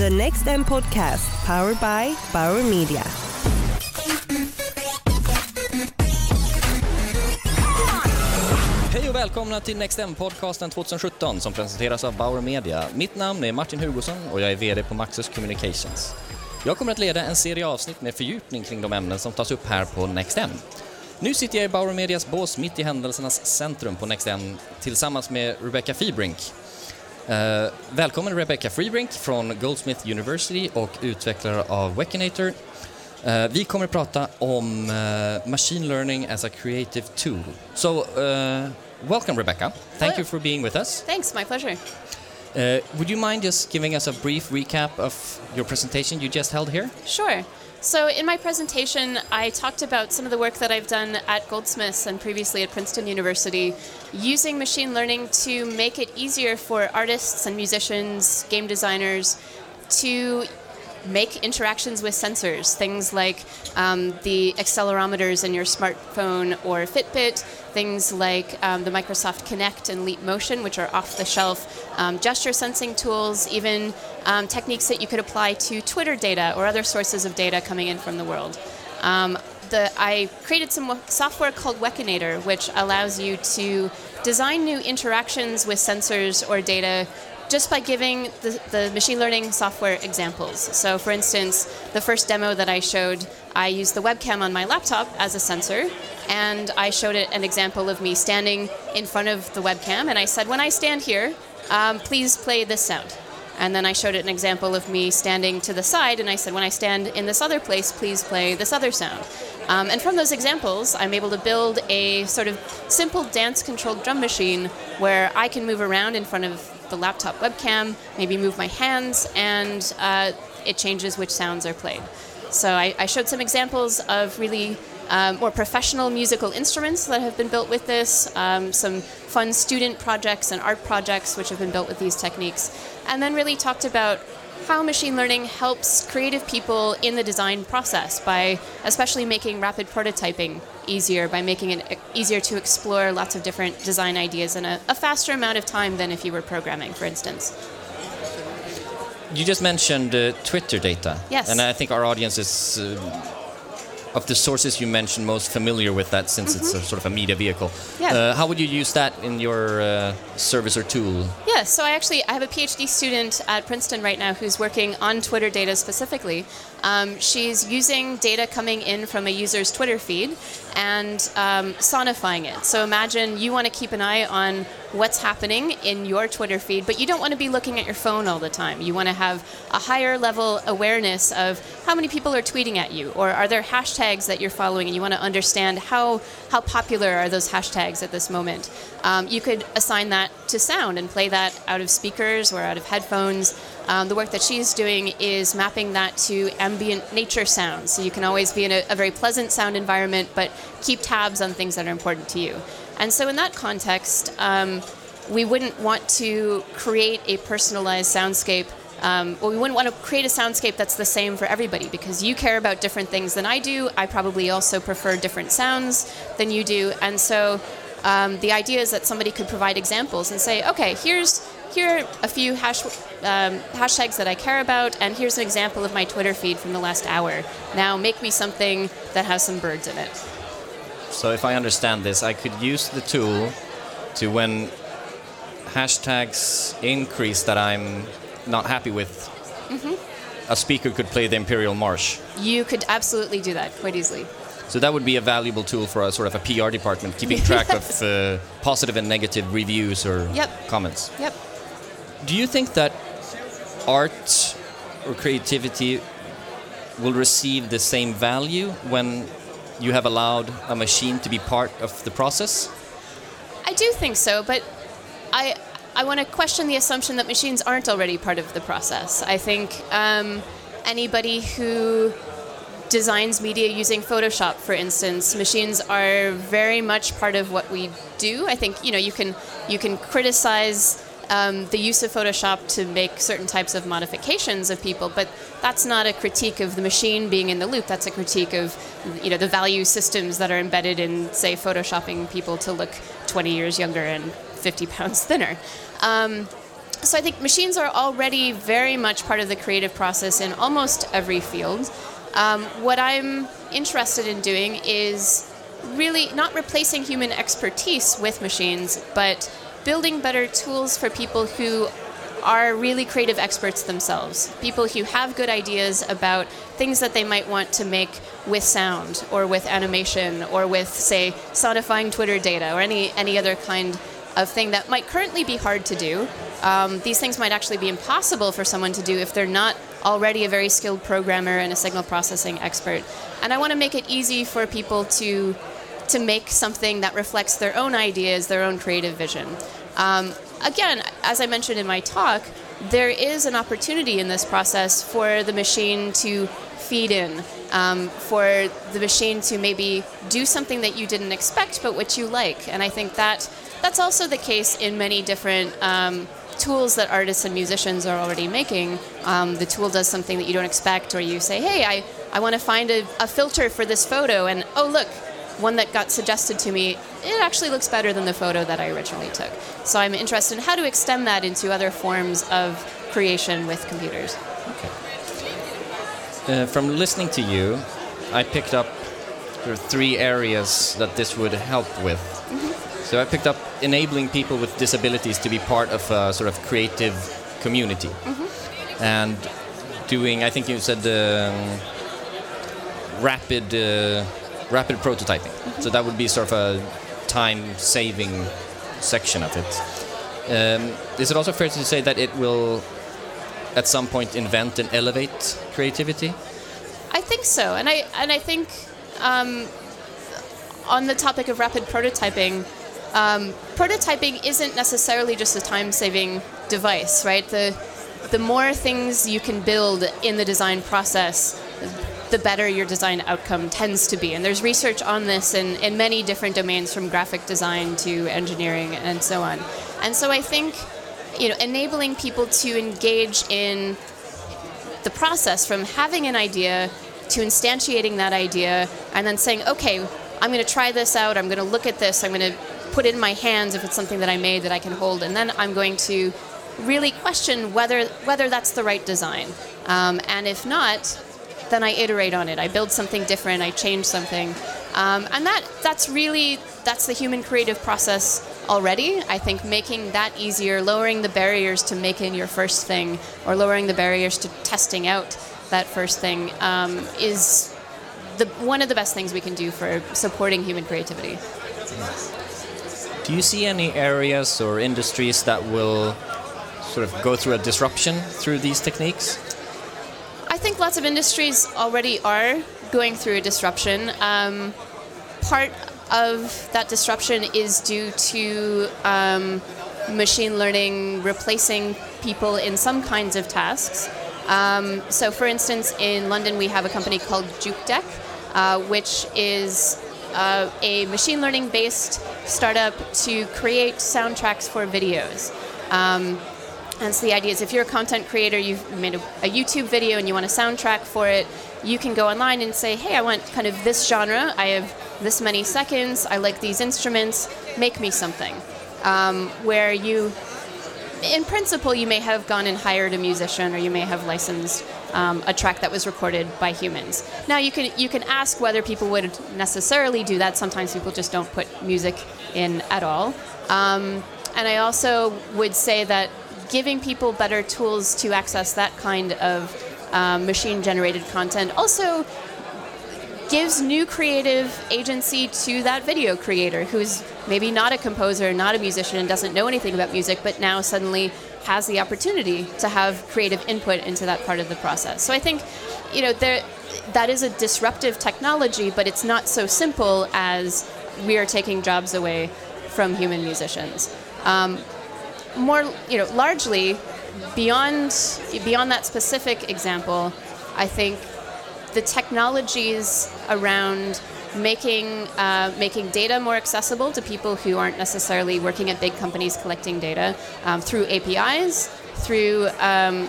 The Next M Podcast, powered by Bauer Media. Hej och välkomna till Next M-podcasten 2017 som presenteras av Bauer Media. Mitt namn är Martin Hugosson och jag är VD på Maxus Communications. Jag kommer att leda en serie avsnitt med fördjupning kring de ämnen som tas upp här på Next M. Nu sitter jag i Bauer Medias bås mitt i händelsernas centrum på Next M tillsammans med Rebecca Fibrink, Uh, välkommen Rebecca Freebrink från Goldsmith University och utvecklare av Wekinator. Uh, vi kommer att prata om uh, machine learning as a creative tool. So, welcome Rebecca. Thank Hello. you for being with us. Thanks, my pleasure. would you mind just giving us a brief recap of your presentation you just held here? Sure. So, in my presentation, I talked about some of the work that I've done at Goldsmiths and previously at Princeton University using machine learning to make it easier for artists and musicians, game designers to make interactions with sensors, things like um, the accelerometers in your smartphone or Fitbit, things like um, the Microsoft Kinect and Leap Motion, which are off the shelf um, gesture sensing tools, even um, techniques that you could apply to Twitter data or other sources of data coming in from the world. Um, the, I created some software called Wekinator, which allows you to design new interactions with sensors or data just by giving the, the, machine learning software examples. So, for instance, the first demo that I showed, I used the webcam on my laptop as a sensor, and I showed it an example of me standing in front of the webcam, and I said, when I stand here, um, please play this sound. And then I showed it an example of me standing to the side, and I said, when I stand in this other place, please play this other sound. Um, and from those examples, I'm able to build a sort of simple dance controlled drum machine where I can move around in front of the laptop webcam, maybe move my hands, and uh, it changes which sounds are played. So I, I showed some examples of really um, more professional musical instruments that have been built with this, um, some fun student projects and art projects which have been built with these techniques, and then really talked about how machine learning helps creative people in the design process by especially making rapid prototyping easier, by making it easier to explore lots of different design ideas in a, a faster amount of time than if you were programming, for instance. You just mentioned uh, Twitter data. Yes. And I think our audience is, uh, of the sources you mentioned, most familiar with that since mm-hmm. it's a sort of a media vehicle. Yeah. Uh, how would you use that in your uh, service or tool? Yeah, so I actually I have a PhD student at Princeton right now who's working on Twitter data specifically. Um, she's using data coming in from a user's Twitter feed and um, sonifying it. So imagine you want to keep an eye on what's happening in your Twitter feed, but you don't want to be looking at your phone all the time. You want to have a higher level awareness of how many people are tweeting at you, or are there hashtags that you're following, and you want to understand how how popular are those hashtags at this moment. Um, you could assign that to sound and play that out of speakers or out of headphones. Um, the work that she's doing is mapping that to ambient nature sounds. So you can always be in a, a, very pleasant sound environment, but keep tabs on things that are important to you. And so, in that context, um, we wouldn't want to create a personalized soundscape. Um, well, we wouldn't want to create a soundscape that's the same for everybody because you care about different things than I do. I probably also prefer different sounds than you do. And so, um, the idea is that somebody could provide examples and say, okay, here's here are a few hash, um, hashtags that I care about, and here's an example of my Twitter feed from the last hour. Now make me something that has some birds in it. So if I understand this, I could use the tool to when hashtags increase that I'm not happy with, mm-hmm. a speaker could play the Imperial March. You could absolutely do that quite easily. So that would be a valuable tool for a sort of a PR department, keeping track of uh, positive and negative reviews or yep. comments. Yep. Do you think that art or creativity will receive the same value when you have allowed a machine to be part of the process? I do think so, but I I want to question the assumption that machines aren't already part of the process. I think um, anybody who designs media using Photoshop, for instance, machines are very much part of what we do. I think you know you can you can criticize um, the use of Photoshop to make certain types of modifications of people, but that's not a critique of the machine being in the loop. That's a critique of you know the value systems that are embedded in, say, photoshopping people to look 20 years younger and 50 pounds thinner. Um, so I think machines are already very much part of the creative process in almost every field. Um, what I'm interested in doing is really not replacing human expertise with machines, but building better tools for people who are really creative experts themselves. People who have good ideas about things that they might want to make with sound or with animation or with, say, sonifying Twitter data or any, any other kind of thing that might currently be hard to do. Um, these things might actually be impossible for someone to do if they're not already a very skilled programmer and a signal processing expert. And I want to make it easy for people to to make something that reflects their own ideas, their own creative vision. Um, again, as I mentioned in my talk, there is an opportunity in this process for the machine to feed in, um, for the machine to maybe do something that you didn't expect but which you like. And I think that that's also the case in many different um, tools that artists and musicians are already making. Um, the tool does something that you don't expect, or you say, hey, I, I want to find a, a filter for this photo, and oh, look, one that got suggested to me, it actually looks better than the photo that I originally took. So I'm interested in how to extend that into other forms of creation with computers. Okay. Uh, from listening to you, I picked up there are three areas that this would help with. Mm-hmm. So I picked up enabling people with disabilities to be part of a sort of creative community, mm-hmm. and doing. I think you said um, rapid. Uh, rapid prototyping. Mm -hmm. So that would be sort of a time-saving section of it. Um, is it also fair to say that it will, at some point, invent and elevate creativity? I think so, and I and I think um, on the topic of rapid prototyping, um, prototyping isn't necessarily just a time-saving device, right? The the more things you can build in the design process, the better your design outcome tends to be. And there's research on this in, in many different domains from graphic design to engineering and so on. And so I think, you know, enabling people to engage in the process from having an idea to instantiating that idea and then saying, okay, I'm going to try this out, I'm going to look at this, I'm going to put it in my hands if it's something that I made that I can hold, and then I'm going to really question whether whether that's the right design. Um, and if not, then I iterate on it. I build something different. I change something, um, and that that's really that's the human creative process already. I think making that easier, lowering the barriers to making your first thing, or lowering the barriers to testing out that first thing, um, is the one of the best things we can do for supporting human creativity. Do you see any areas or industries that will sort of go through a disruption through these techniques? I think lots of industries already are going through a disruption. Um, part of that disruption is due to um, machine learning replacing people in some kinds of tasks. Um, so, for instance, in London, we have a company called JukeDeck, uh, which is uh, a machine learning based startup to create soundtracks for videos. Um, and so the idea is if you're a content creator, you've made a, a, YouTube video and you want a soundtrack for it, you can go online and say, hey, I want kind of this genre. I have this many seconds. I like these instruments. Make me something. Um, where you, in principle, you may have gone and hired a musician or you may have licensed um, a track that was recorded by humans. Now you can you can ask whether people would necessarily do that. Sometimes people just don't put music in at all. Um, and I also would say that giving people better tools to access that kind of um, machine generated content also gives new creative agency to that video creator who's maybe not a composer, not a musician, and doesn't know anything about music, but now suddenly has the opportunity to have creative input into that part of the process. So I think, you know, there, that is a disruptive technology, but it's not so simple as we are taking jobs away from human musicians. Um, more, you know, largely beyond beyond that specific example, I think the technologies around making uh, making data more accessible to people who aren't necessarily working at big companies collecting data um, through APIs, through um,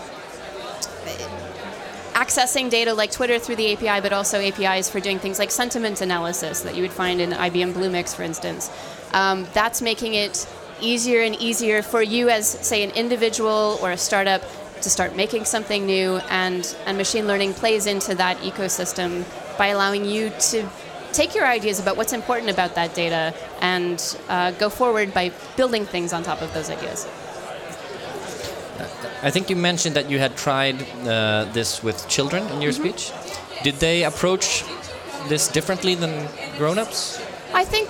accessing data like Twitter through the API, but also APIs for doing things like sentiment analysis that you would find in IBM Bluemix, for instance. Um, that's making it easier and easier for you as, say, an individual or a startup to start making something new, and, and machine learning plays into that ecosystem by allowing you to take your ideas about what's important about that data and uh, go forward by building things on top of those ideas. I think you mentioned that you had tried uh, this with children in your mm -hmm. speech. Did they approach this differently than grown-ups? I think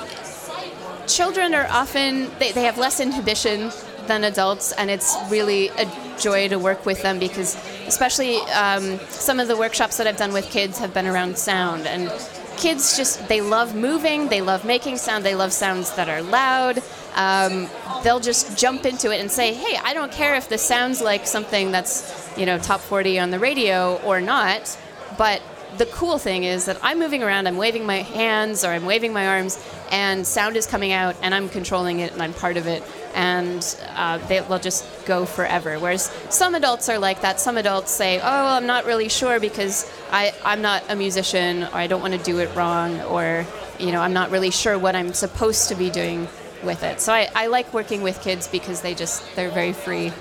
children are often they, they have less inhibition than adults, and it's really a joy to work with them because, especially um, some of the workshops that I've done with kids have been around sound, and kids just they love moving, they love making sound, they love sounds that are loud. Um, they'll just jump into it and say, "Hey, I don't care if this sounds like something that's you know top 40 on the radio or not, but the cool thing is that I'm moving around, I'm waving my hands or I'm waving my arms, and sound is coming out, and I'm controlling it, and I'm part of it, and uh, they, will just go forever. Whereas some adults are like that. Some adults say, "Oh, well, I'm not really sure because I, I'm not a musician, or I don't want to do it wrong, or you know, I'm not really sure what I'm supposed to be doing with it." So I, I like working with kids because they just they're very free.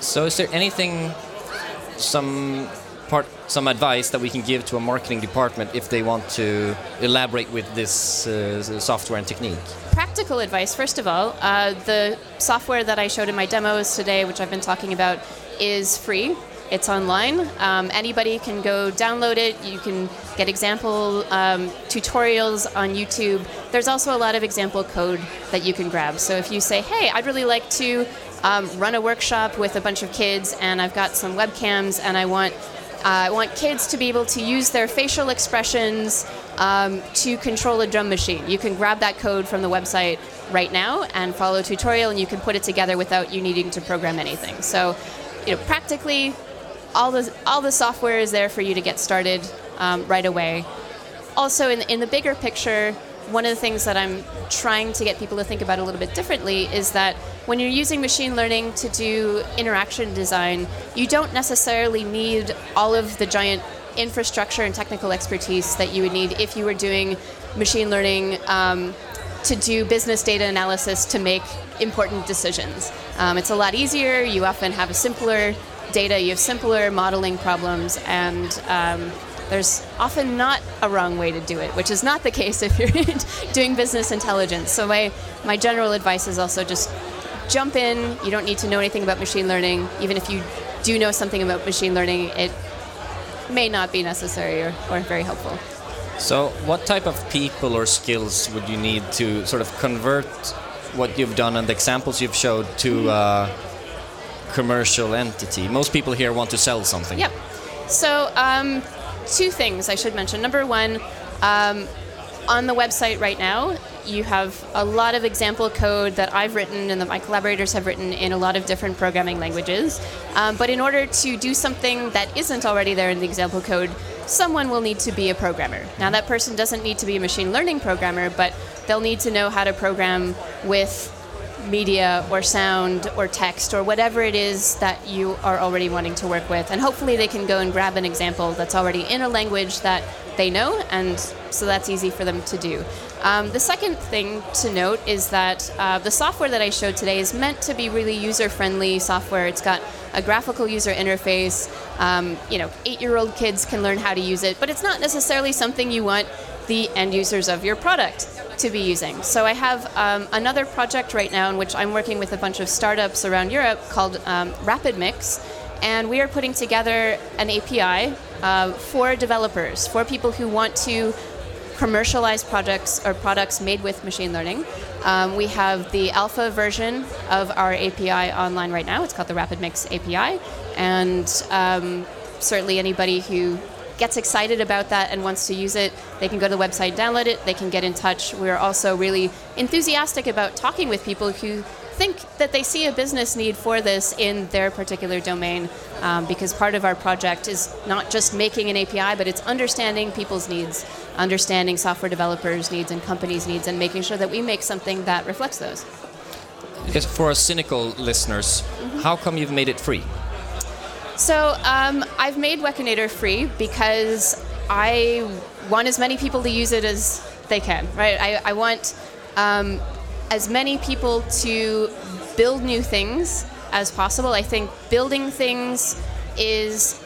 So is there anything, some part some advice that we can give to a marketing department if they want to elaborate with this uh, software and technique? Practical advice, first of all. Uh, the software that I showed in my demos today, which I've been talking about, is free. It's online. Um, anybody can go download it. You can get example um, tutorials on YouTube. There's also a lot of example code that you can grab. So if you say, hey, I'd really like to um, run a workshop with a bunch of kids and I've got some webcams and I want I want kids to be able to use their facial expressions um, to control a drum machine. You can grab that code from the website right now and follow a tutorial, and you can put it together without you needing to program anything. So, you know, practically, all the all the software is there for you to get started um, right away. Also, in in the bigger picture, one of the things that I'm trying to get people to think about a little bit differently is that when you're using machine learning to do interaction design, you don't necessarily need all of the giant infrastructure and technical expertise that you would need if you were doing machine learning um, to do business data analysis to make important decisions. Um, it's a lot easier. You often have a simpler data, you have simpler modeling problems, and um, there's often not a wrong way to do it, which is not the case if you're doing business intelligence. So my, my general advice is also just jump in. You don't need to know anything about machine learning. Even if you do know something about machine learning, it may not be necessary or, or very helpful. So, what type of people or skills would you need to sort of convert what you've done and the examples you've showed to a commercial entity? Most people here want to sell something. Yep. So, um, two things I should mention. Number one, um, on the website right now, you have a lot of example code that I've written and that my collaborators have written in a lot of different programming languages. Um, but in order to do something that isn't already there in the example code, someone will need to be a programmer. Now, that person doesn't need to be a machine learning programmer, but they'll need to know how to program with media or sound or text or whatever it is that you are already wanting to work with. And hopefully they can go and grab an example that's already in a language that they know, and so that's easy for them to do. Um, the second thing to note is that uh, the software that I showed today is meant to be really user friendly software. It's got a graphical user interface. Um, you know, eight year old kids can learn how to use it, but it's not necessarily something you want the end users of your product to be using. So I have um, another project right now in which I'm working with a bunch of startups around Europe called um, Rapid Mix, and we are putting together an API uh, for developers, for people who want to commercialize projects or products made with machine learning. Um, we have the alpha version of our API online right now. It's called the Rapid Mix API, and um, certainly anybody who gets excited about that and wants to use it, they can go to the website, download it, they can get in touch. We're also really enthusiastic about talking with people who think that they see a business need for this in their particular domain um, because part of our project is not just making an API, but it's understanding people's needs, understanding software developers' needs and companies' needs, and making sure that we make something that reflects those. Yes, for our cynical listeners, mm-hmm. how come you've made it free? So um, I've made Wekinator free because I want as many people to use it as they can, right? I, I want um, as many people to build new things as possible. I think building things is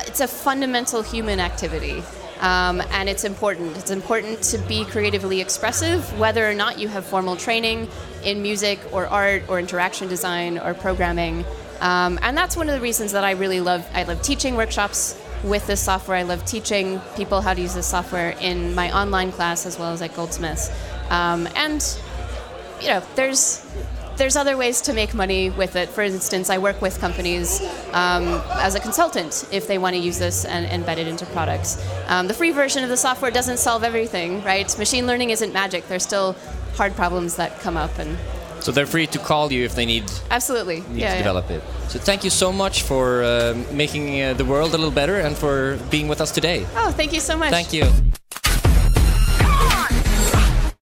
it's a fundamental human activity. Um, and it's important. It's important to be creatively expressive, whether or not you have formal training in music or art or interaction design or programming. Um, and that's one of the reasons that I really love. I love teaching workshops with this software. I love teaching people how to use this software in my online class as well as at Goldsmiths. Um, and you know, there's there's other ways to make money with it. For instance, I work with companies um, as a consultant if they want to use this and embed it into products. Um, the free version of the software doesn't solve everything, right? Machine learning isn't magic. There's still hard problems that come up and So they're free to call you if they need, absolutely need yeah, to yeah. develop it. So thank you so much for uh, making uh, the world a little better and for being with us today. Oh, thank you so much. Thank you.